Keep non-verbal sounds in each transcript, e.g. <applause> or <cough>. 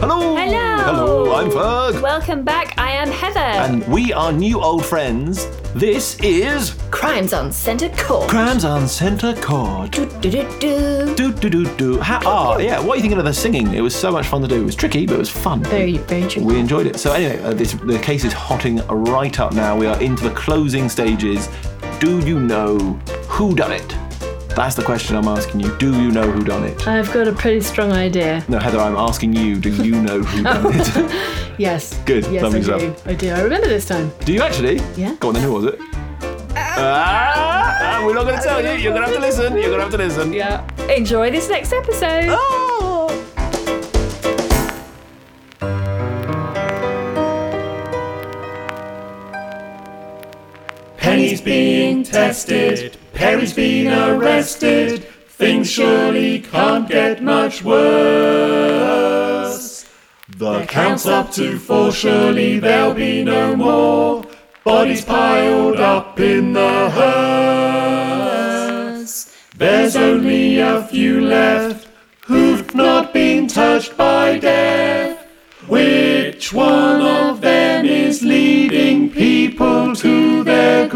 Hello. Hello. Hello. I'm Ferg. Welcome back. I am Heather. And we are new old friends. This is Crimes on Centre Court. Crimes on Centre Court. do, do, do, do. Do do do do. Ha- ah, yeah. What are you thinking of the singing? It was so much fun to do. It was tricky, but it was fun. Very, very true. We enjoyed it. So anyway, uh, this the case is hotting right up now. We are into the closing stages. Do you know who done it? That's the question I'm asking you. Do you know who done it? I've got a pretty strong idea. No, Heather, I'm asking you. Do you know who <laughs> done it? <laughs> Yes. Good, Yes, lovely I stuff. do. I do. I remember this time. Do you actually? Yeah. Go on then. Who was it? Ah, we're not going to tell you. You're going to have to listen. You're going to have to listen. Yeah. Enjoy this next episode. Oh. Penny's being tested, Perry's been arrested. Things surely can't get much worse. The count's up to four, surely there'll be no more. Bodies piled up in the hearse. There's only a few left who've not been touched by death. Which one of them is leading people to their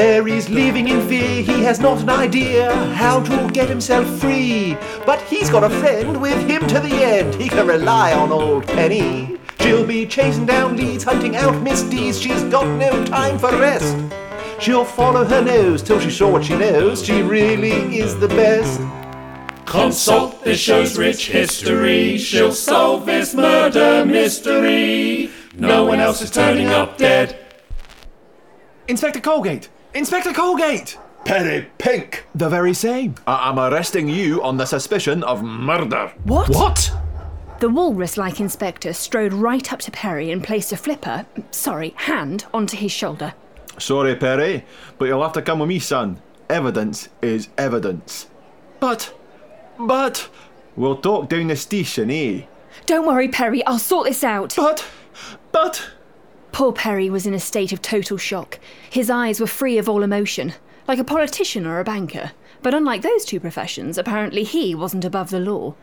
graves? Perry's living in fear, he has not an idea how to get himself free. But he's got a friend with him to the end, he can rely on old Penny. She'll be chasing down leads, hunting out misdeeds, she's got no time for rest. She'll follow her nose till she's sure what she knows, she really is the best. Consult this show's rich history. She'll solve this murder mystery. No one else is turning up dead. Inspector Colgate. Inspector Colgate. Perry Pink. The very same. I- I'm arresting you on the suspicion of murder. What? What? The walrus like inspector strode right up to Perry and placed a flipper, sorry, hand, onto his shoulder. Sorry, Perry, but you'll have to come with me, son. Evidence is evidence. But, but, We'll talk down the station, eh? Don't worry, Perry, I'll sort this out. but, but. Poor Perry was in a state of total shock. His eyes were free of all emotion, like a politician or a banker. But unlike those two professions, apparently he wasn't above the law.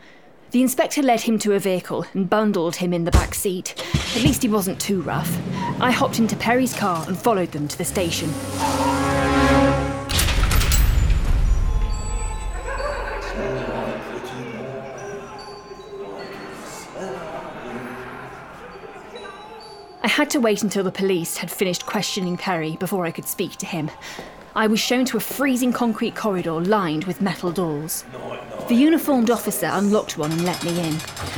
The inspector led him to a vehicle and bundled him in the back seat. At least he wasn't too rough. I hopped into Perry's car and followed them to the station. Had to wait until the police had finished questioning Perry before I could speak to him. I was shown to a freezing concrete corridor lined with metal doors. The uniformed officer unlocked one and let me in.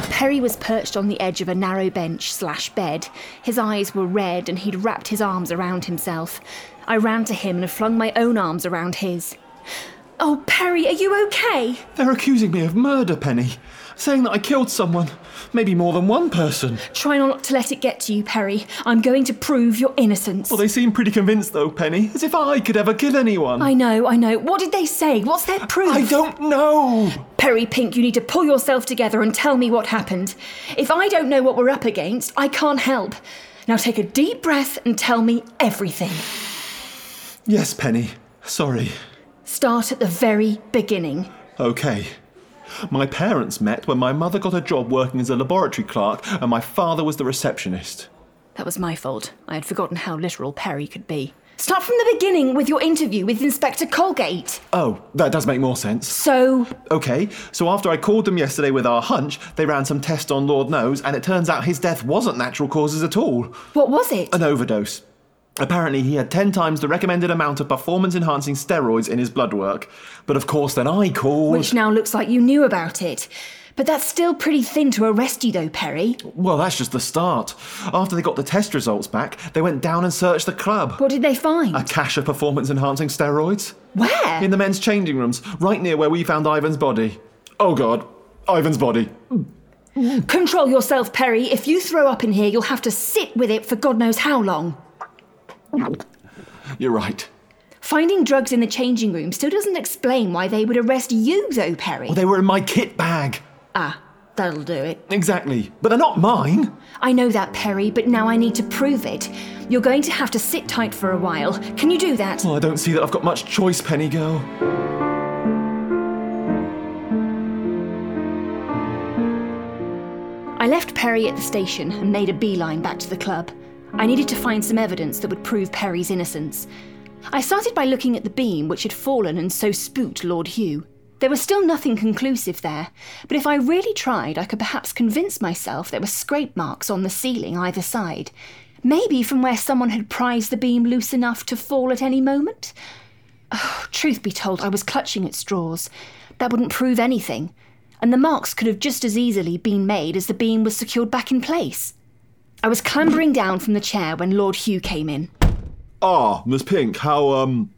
Perry was perched on the edge of a narrow bench slash bed. His eyes were red and he'd wrapped his arms around himself. I ran to him and flung my own arms around his. Oh, Perry, are you okay? They're accusing me of murder, Penny. Saying that I killed someone. Maybe more than one person. Try not to let it get to you, Perry. I'm going to prove your innocence. Well, they seem pretty convinced, though, Penny. As if I could ever kill anyone. I know, I know. What did they say? What's their proof? I don't know. Perry Pink, you need to pull yourself together and tell me what happened. If I don't know what we're up against, I can't help. Now take a deep breath and tell me everything. Yes, Penny. Sorry. Start at the very beginning. Okay. My parents met when my mother got a job working as a laboratory clerk and my father was the receptionist. That was my fault. I had forgotten how literal Perry could be. Start from the beginning with your interview with Inspector Colgate. Oh, that does make more sense. So, Okay, so after I called them yesterday with our hunch, they ran some tests on Lord knows, and it turns out his death wasn't natural causes at all. what was it? An overdose. Apparently, he had 10 times the recommended amount of performance enhancing steroids in his blood work. But of course, then I called. Which now looks like you knew about it. But that's still pretty thin to arrest you, though, Perry. Well, that's just the start. After they got the test results back, they went down and searched the club. What did they find? A cache of performance enhancing steroids. Where? In the men's changing rooms, right near where we found Ivan's body. Oh god, Ivan's body. Control yourself, Perry. If you throw up in here, you'll have to sit with it for God knows how long. You're right. Finding drugs in the changing room still doesn't explain why they would arrest you, though, Perry. Well, they were in my kit bag. Ah, that'll do it. Exactly. But they're not mine. I know that, Perry, but now I need to prove it. You're going to have to sit tight for a while. Can you do that? Well, I don't see that I've got much choice, Penny Girl. I left Perry at the station and made a beeline back to the club. I needed to find some evidence that would prove Perry's innocence. I started by looking at the beam which had fallen and so spooked Lord Hugh. There was still nothing conclusive there, but if I really tried, I could perhaps convince myself there were scrape marks on the ceiling either side. Maybe from where someone had prized the beam loose enough to fall at any moment? Oh, truth be told, I was clutching at straws. That wouldn't prove anything, and the marks could have just as easily been made as the beam was secured back in place. I was clambering down from the chair when Lord Hugh came in. Ah, Miss Pink, how, um,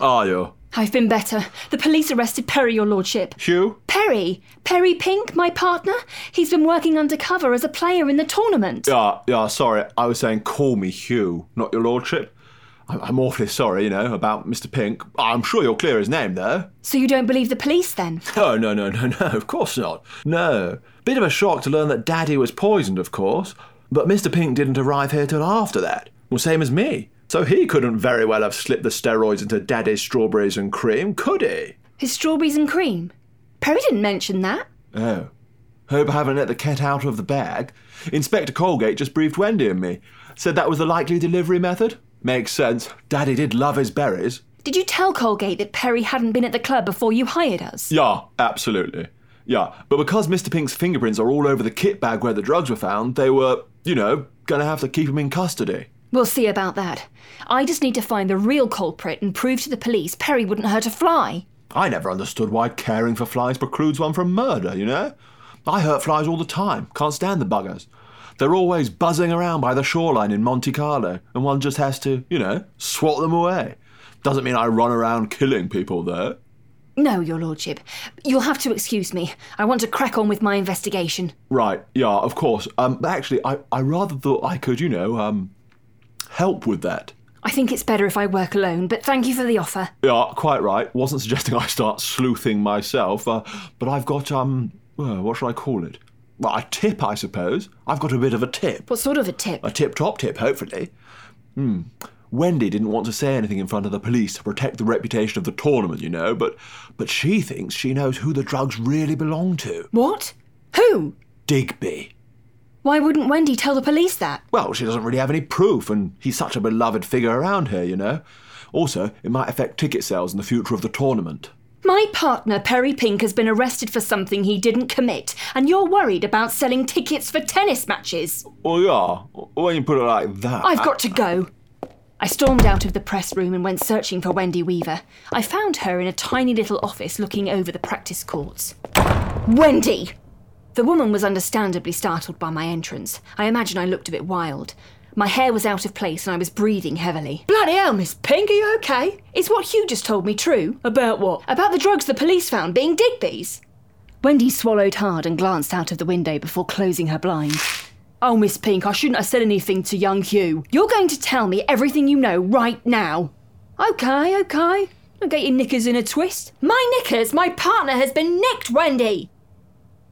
are you? I've been better. The police arrested Perry, your lordship. Hugh? Perry? Perry Pink, my partner? He's been working undercover as a player in the tournament. Yeah, yeah, sorry. I was saying call me Hugh, not your lordship. I- I'm awfully sorry, you know, about Mr. Pink. I'm sure you'll clear his name, though. So you don't believe the police then? Oh, no, no, no, no, of course not. No. Bit of a shock to learn that Daddy was poisoned, of course. But Mr. Pink didn't arrive here till after that. Well, same as me. So he couldn't very well have slipped the steroids into Daddy's strawberries and cream, could he? His strawberries and cream? Perry didn't mention that. Oh. Hope I haven't let the cat out of the bag. Inspector Colgate just briefed Wendy and me. Said that was the likely delivery method. Makes sense. Daddy did love his berries. Did you tell Colgate that Perry hadn't been at the club before you hired us? Yeah, absolutely. Yeah, but because Mr. Pink's fingerprints are all over the kit bag where the drugs were found, they were, you know, gonna have to keep him in custody. We'll see about that. I just need to find the real culprit and prove to the police Perry wouldn't hurt a fly. I never understood why caring for flies precludes one from murder, you know? I hurt flies all the time, can't stand the buggers. They're always buzzing around by the shoreline in Monte Carlo, and one just has to, you know, swat them away. Doesn't mean I run around killing people, though. No, your lordship. You'll have to excuse me. I want to crack on with my investigation. Right, yeah, of course. Um, but actually, I, I rather thought I could, you know, um, help with that. I think it's better if I work alone, but thank you for the offer. Yeah, quite right. Wasn't suggesting I start sleuthing myself, uh, but I've got, um, well, what should I call it? Well, a tip, I suppose. I've got a bit of a tip. What sort of a tip? A tip top tip, hopefully. Hmm. Wendy didn't want to say anything in front of the police to protect the reputation of the tournament, you know, but but she thinks she knows who the drugs really belong to. What? Who? Digby. Why wouldn't Wendy tell the police that? Well, she doesn't really have any proof, and he's such a beloved figure around here, you know. Also, it might affect ticket sales in the future of the tournament. My partner, Perry Pink, has been arrested for something he didn't commit, and you're worried about selling tickets for tennis matches. Well, yeah, when you put it like that. I've got to go. I stormed out of the press room and went searching for Wendy Weaver. I found her in a tiny little office looking over the practice courts. Wendy! The woman was understandably startled by my entrance. I imagine I looked a bit wild. My hair was out of place and I was breathing heavily. Bloody hell, Miss Pink, are you okay? Is what Hugh just told me true? About what? About the drugs the police found being Digby's. Wendy swallowed hard and glanced out of the window before closing her blind. Oh, Miss Pink, I shouldn't have said anything to young Hugh. You're going to tell me everything you know right now. Okay, okay. Don't get your knickers in a twist. My knickers? My partner has been nicked, Wendy!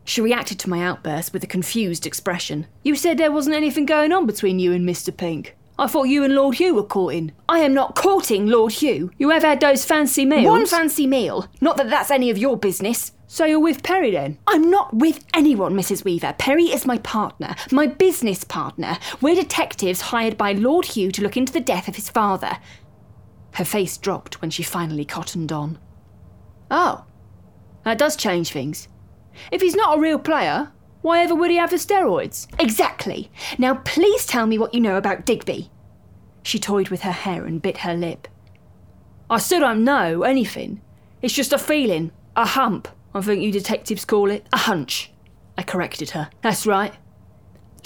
She reacted to my outburst with a confused expression. You said there wasn't anything going on between you and Mr. Pink. I thought you and Lord Hugh were courting. I am not courting Lord Hugh. You have had those fancy meals. One fancy meal. Not that that's any of your business. So you're with Perry then? I'm not with anyone, Mrs. Weaver. Perry is my partner, my business partner. We're detectives hired by Lord Hugh to look into the death of his father. Her face dropped when she finally cottoned on. Oh, that does change things. If he's not a real player, why ever would he have the steroids? Exactly. Now please tell me what you know about Digby. She toyed with her hair and bit her lip. I still don't know anything. It's just a feeling, a hump, I think you detectives call it. A hunch. I corrected her. That's right.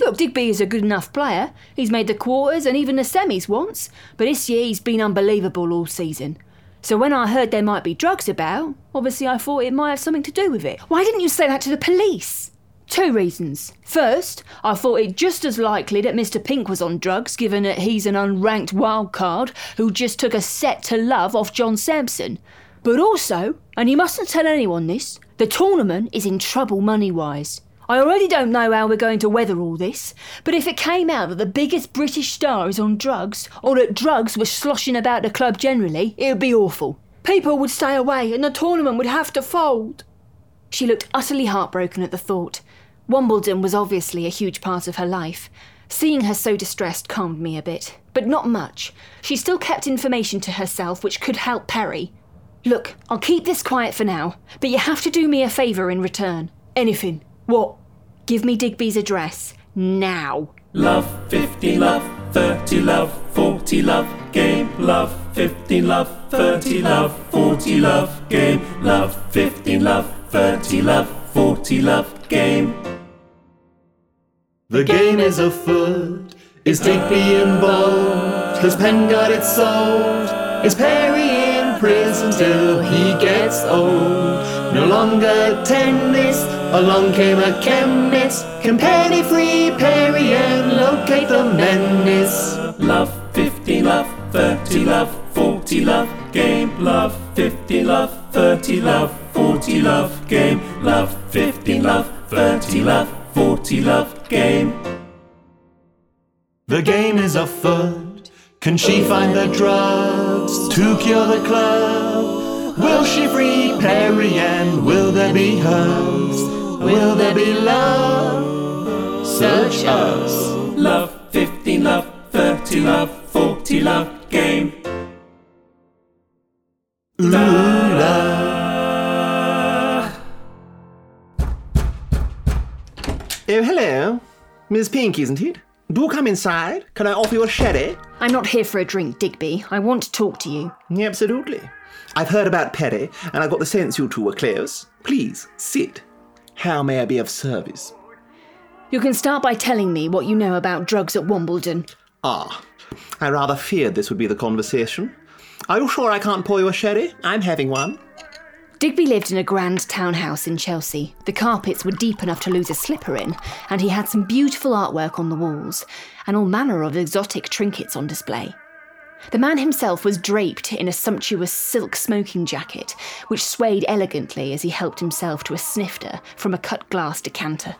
Look, Digby is a good enough player. He's made the quarters and even the semis once, but this year he's been unbelievable all season. So when I heard there might be drugs about, obviously I thought it might have something to do with it. Why didn't you say that to the police? Two reasons. First, I thought it just as likely that Mr. Pink was on drugs, given that he's an unranked wild card who just took a set to love off John Sampson. But also, and you mustn't tell anyone this, the tournament is in trouble money wise. I already don't know how we're going to weather all this, but if it came out that the biggest British star is on drugs, or that drugs were sloshing about the club generally, it would be awful. People would stay away and the tournament would have to fold. She looked utterly heartbroken at the thought. Wimbledon was obviously a huge part of her life. Seeing her so distressed calmed me a bit, but not much. She still kept information to herself which could help Perry. Look, I'll keep this quiet for now, but you have to do me a favour in return. Anything. What? Give me Digby's address. Now. Love 50, love 30, love 40, love game. Love 50, love 30, love 40, love game. Love 50, love 30, love 40, love game. The game is afoot. Is Digby involved? Has Penn got it solved? Is Perry in prison till he gets old? No longer tennis, along came a chemist. Can Penny free Perry and locate the menace? Love 50, love 30, love 40, love game. Love 50, love 30, love 40, love game. Love 50, love 30, love 40, love game. The game is afoot. Can she find the drugs to cure the club? Will she free Perry and will there be hugs? Will there be love? Search us. Love 50, love 30, love 40, love game. Oh, hello. Miss Pink, isn't it? Do come inside. Can I offer you a sherry? I'm not here for a drink, Digby. I want to talk to you. Absolutely. I've heard about Perry, and I've got the sense you two are close. Please, sit. How may I be of service? You can start by telling me what you know about drugs at Wimbledon. Ah, I rather feared this would be the conversation. Are you sure I can't pour you a sherry? I'm having one. Digby lived in a grand townhouse in Chelsea. The carpets were deep enough to lose a slipper in, and he had some beautiful artwork on the walls, and all manner of exotic trinkets on display. The man himself was draped in a sumptuous silk smoking jacket, which swayed elegantly as he helped himself to a snifter from a cut glass decanter.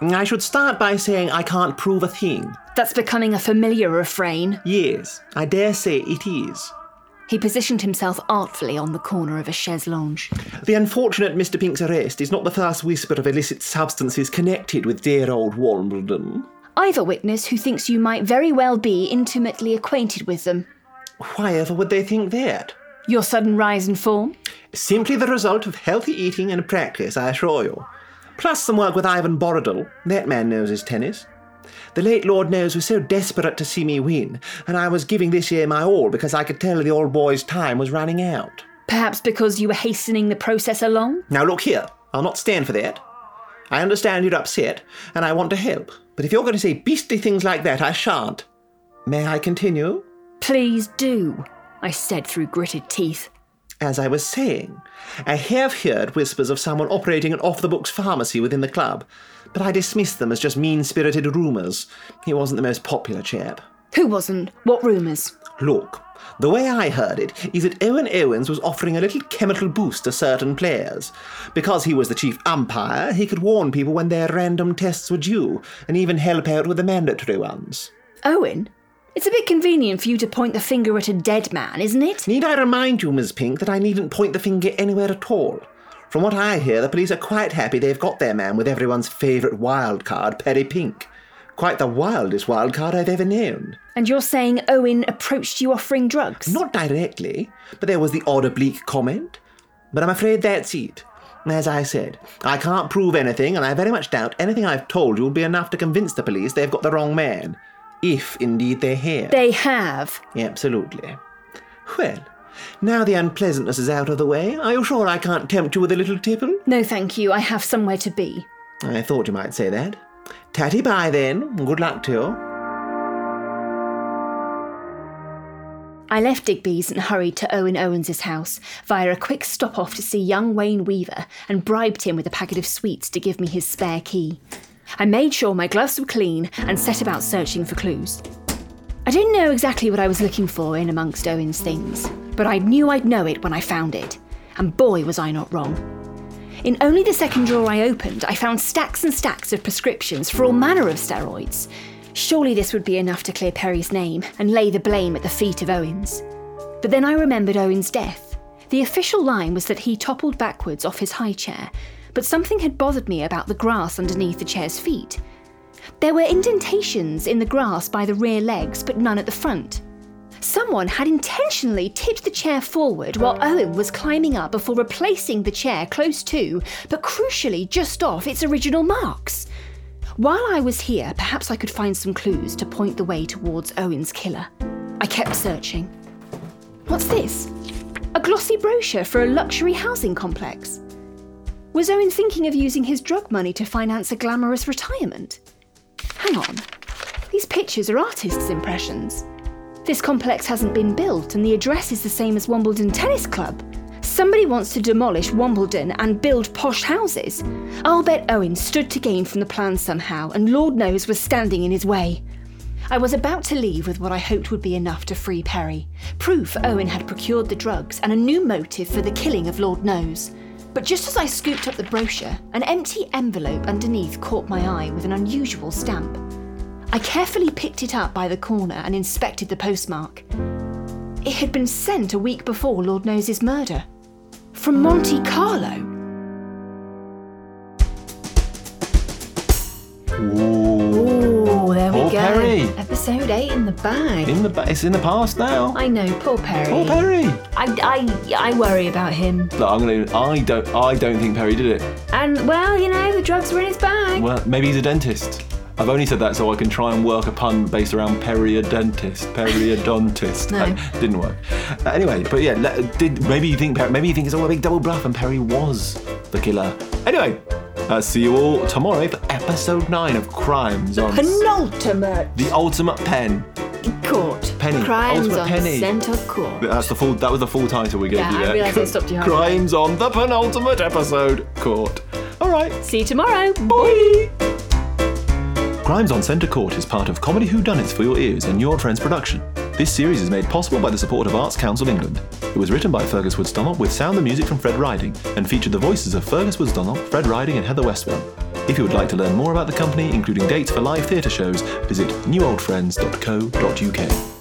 I should start by saying I can't prove a thing. That's becoming a familiar refrain. Yes, I dare say it is. He positioned himself artfully on the corner of a chaise lounge. The unfortunate Mr. Pink's arrest is not the first whisper of illicit substances connected with dear old Wimbledon. I've a witness who thinks you might very well be intimately acquainted with them. Why ever would they think that? Your sudden rise in form? Simply the result of healthy eating and practice, I assure you. Plus some work with Ivan Borodil. That man knows his tennis. The late Lord Knows was so desperate to see me win, and I was giving this year my all because I could tell the old boy's time was running out. Perhaps because you were hastening the process along? Now look here, I'll not stand for that. I understand you're upset, and I want to help, but if you're going to say beastly things like that, I shan't. May I continue? Please do, I said through gritted teeth. As I was saying, I have heard whispers of someone operating an off the books pharmacy within the club, but I dismissed them as just mean spirited rumours. He wasn't the most popular chap. Who wasn't? What rumours? Look, the way I heard it is that Owen Owens was offering a little chemical boost to certain players. Because he was the chief umpire, he could warn people when their random tests were due, and even help out with the mandatory ones. Owen? It's a bit convenient for you to point the finger at a dead man, isn't it? Need I remind you, Miss Pink, that I needn't point the finger anywhere at all? From what I hear, the police are quite happy they've got their man with everyone's favourite wild card, Perry Pink. Quite the wildest wild card I've ever known. And you're saying Owen approached you offering drugs? Not directly, but there was the odd oblique comment. But I'm afraid that's it. As I said, I can't prove anything, and I very much doubt anything I've told you will be enough to convince the police they've got the wrong man. If indeed they have. They have. Absolutely. Well, now the unpleasantness is out of the way, are you sure I can't tempt you with a little tipple? No, thank you. I have somewhere to be. I thought you might say that. Tatty bye then. Good luck to you. I left Digby's and hurried to Owen Owens's house via a quick stop off to see young Wayne Weaver and bribed him with a packet of sweets to give me his spare key. I made sure my gloves were clean and set about searching for clues. I didn't know exactly what I was looking for in amongst Owen's things, but I knew I'd know it when I found it, and boy was I not wrong. In only the second drawer I opened, I found stacks and stacks of prescriptions for all manner of steroids. Surely this would be enough to clear Perry's name and lay the blame at the feet of Owens. But then I remembered Owen's death. The official line was that he toppled backwards off his high chair, but something had bothered me about the grass underneath the chair's feet. There were indentations in the grass by the rear legs, but none at the front. Someone had intentionally tipped the chair forward while Owen was climbing up before replacing the chair close to, but crucially just off, its original marks. While I was here, perhaps I could find some clues to point the way towards Owen's killer. I kept searching. What's this? A glossy brochure for a luxury housing complex. Was Owen thinking of using his drug money to finance a glamorous retirement? Hang on. These pictures are artists' impressions. This complex hasn't been built, and the address is the same as Wimbledon Tennis Club. Somebody wants to demolish Wimbledon and build posh houses. I'll bet Owen stood to gain from the plan somehow, and Lord knows was standing in his way. I was about to leave with what I hoped would be enough to free Perry proof Owen had procured the drugs and a new motive for the killing of Lord Knows. But just as I scooped up the brochure, an empty envelope underneath caught my eye with an unusual stamp. I carefully picked it up by the corner and inspected the postmark. It had been sent a week before Lord Knows's murder. From Monte Carlo. Ooh, there we Poor go. Perry. Episode 8 in the bag. In the ba- it's in the past now. I know, poor Perry. Poor Perry. I, I, I worry about him. Look, I'm gonna. I don't. I don't think Perry did it. And, well, you know, the drugs were in his bag. Well, maybe he's a dentist. I've only said that so I can try and work a pun based around periodontist. Periodontist. No. Didn't work. Uh, anyway, but yeah, did maybe you think maybe you think it's all a big double bluff and Perry was the killer. Anyway, uh, see you all tomorrow for episode nine of Crimes on Penultimate the Ultimate Pen. court. Penny. Crimes Ultimate on Penny. Centre Court. That's the full. That was the full title we gave Yeah, you. I there. realised I stopped you. Crimes on the penultimate episode. Court. All right. See you tomorrow. Bye. Crimes on Centre Court is part of Comedy Who Done for Your Ears and Your Friends production. This series is made possible by the support of Arts Council England. It was written by Fergus Woods with sound and music from Fred Riding and featured the voices of Fergus Woods Fred Riding, and Heather Westwell. If you would like to learn more about the company, including dates for live theatre shows, visit newoldfriends.co.uk.